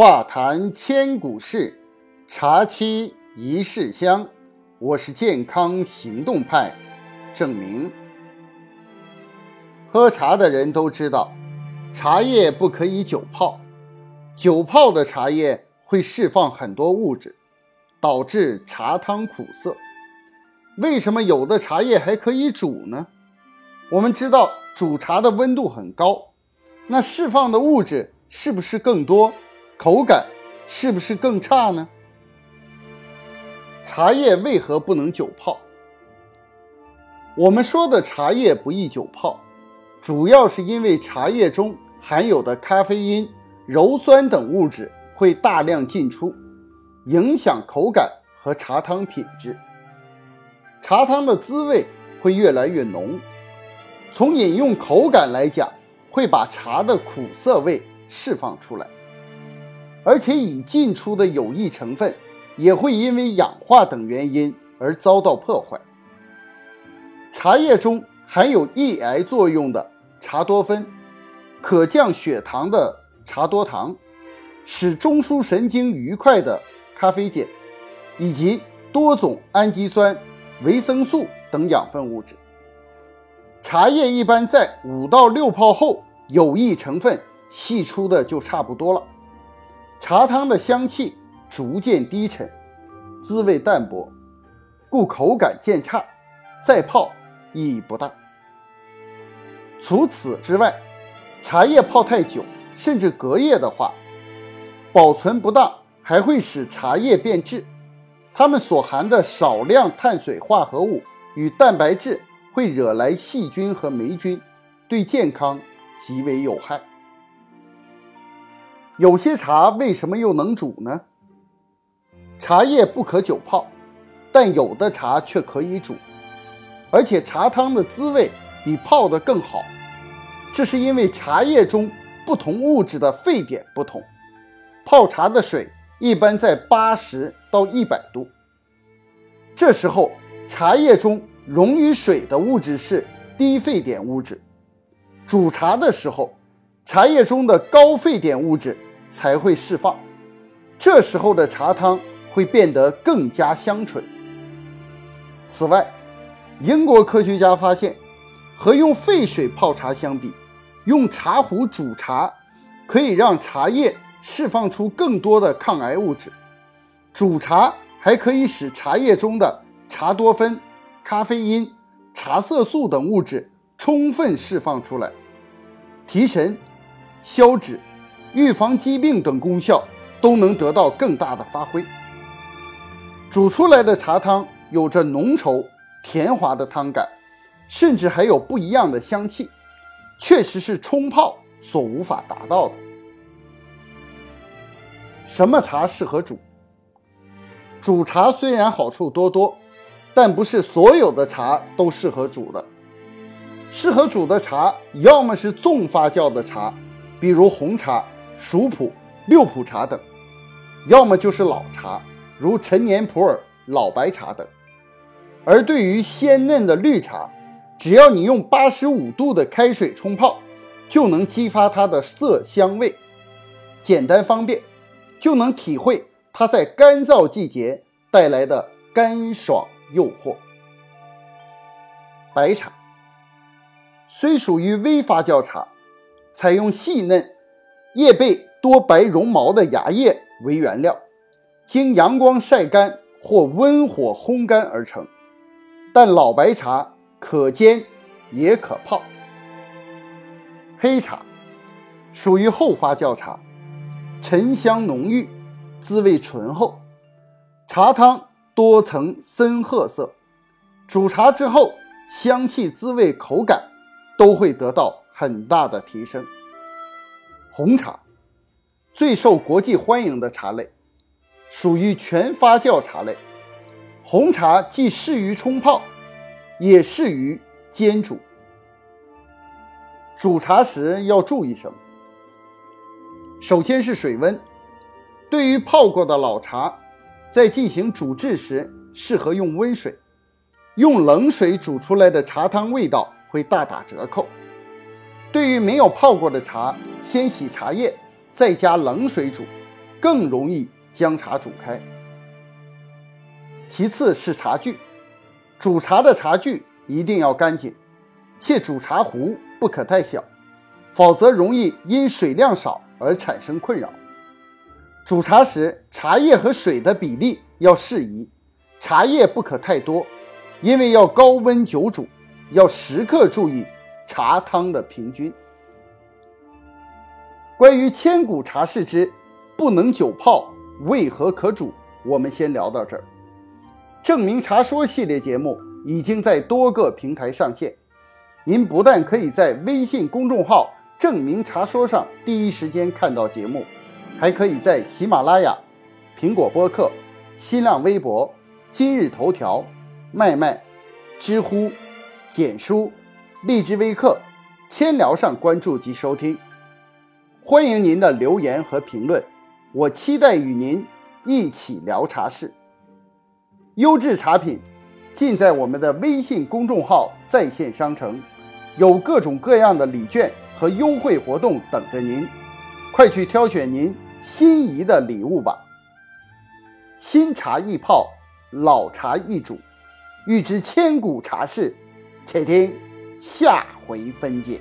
话谈千古事，茶沏一世香。我是健康行动派，郑明。喝茶的人都知道，茶叶不可以久泡，久泡的茶叶会释放很多物质，导致茶汤苦涩。为什么有的茶叶还可以煮呢？我们知道煮茶的温度很高，那释放的物质是不是更多？口感是不是更差呢？茶叶为何不能久泡？我们说的茶叶不宜久泡，主要是因为茶叶中含有的咖啡因、鞣酸等物质会大量进出，影响口感和茶汤品质。茶汤的滋味会越来越浓，从饮用口感来讲，会把茶的苦涩味释放出来。而且已进出的有益成分也会因为氧化等原因而遭到破坏。茶叶中含有抑癌作用的茶多酚，可降血糖的茶多糖，使中枢神经愉快的咖啡碱，以及多种氨基酸、维生素等养分物质。茶叶一般在五到六泡后，有益成分析出的就差不多了。茶汤的香气逐渐低沉，滋味淡薄，故口感渐差，再泡意义不大。除此之外，茶叶泡太久，甚至隔夜的话，保存不当还会使茶叶变质，它们所含的少量碳水化合物与蛋白质会惹来细菌和霉菌，对健康极为有害。有些茶为什么又能煮呢？茶叶不可久泡，但有的茶却可以煮，而且茶汤的滋味比泡的更好。这是因为茶叶中不同物质的沸点不同。泡茶的水一般在八十到一百度，这时候茶叶中溶于水的物质是低沸点物质。煮茶的时候，茶叶中的高沸点物质。才会释放，这时候的茶汤会变得更加香醇。此外，英国科学家发现，和用沸水泡茶相比，用茶壶煮茶可以让茶叶释放出更多的抗癌物质。煮茶还可以使茶叶中的茶多酚、咖啡因、茶色素等物质充分释放出来，提神、消脂。预防疾病等功效都能得到更大的发挥。煮出来的茶汤有着浓稠甜滑的汤感，甚至还有不一样的香气，确实是冲泡所无法达到的。什么茶适合煮？煮茶虽然好处多多，但不是所有的茶都适合煮的。适合煮的茶，要么是重发酵的茶，比如红茶。熟普、六普茶等，要么就是老茶，如陈年普洱、老白茶等。而对于鲜嫩的绿茶，只要你用八十五度的开水冲泡，就能激发它的色香味，简单方便，就能体会它在干燥季节带来的干爽诱惑。白茶虽属于微发酵茶，采用细嫩。叶背多白绒毛的芽叶为原料，经阳光晒干或温火烘干而成。但老白茶可煎也可泡。黑茶属于后发酵茶，沉香浓郁，滋味醇厚，茶汤多呈深褐色。煮茶之后，香气、滋味、口感都会得到很大的提升。红茶最受国际欢迎的茶类，属于全发酵茶类。红茶既适于冲泡，也适于煎煮。煮茶时要注意什么？首先是水温。对于泡过的老茶，在进行煮制时，适合用温水。用冷水煮出来的茶汤味道会大打折扣。对于没有泡过的茶，先洗茶叶，再加冷水煮，更容易将茶煮开。其次是茶具，煮茶的茶具一定要干净，且煮茶壶不可太小，否则容易因水量少而产生困扰。煮茶时，茶叶和水的比例要适宜，茶叶不可太多，因为要高温久煮，要时刻注意茶汤的平均。关于千古茶事之不能久泡，为何可煮？我们先聊到这儿。证明茶说系列节目已经在多个平台上线，您不但可以在微信公众号“证明茶说”上第一时间看到节目，还可以在喜马拉雅、苹果播客、新浪微博、今日头条、麦麦、知乎、简书、荔枝微课、千聊上关注及收听。欢迎您的留言和评论，我期待与您一起聊茶事。优质茶品尽在我们的微信公众号在线商城，有各种各样的礼券和优惠活动等着您，快去挑选您心仪的礼物吧。新茶易泡，老茶易煮，欲知千古茶事，且听下回分解。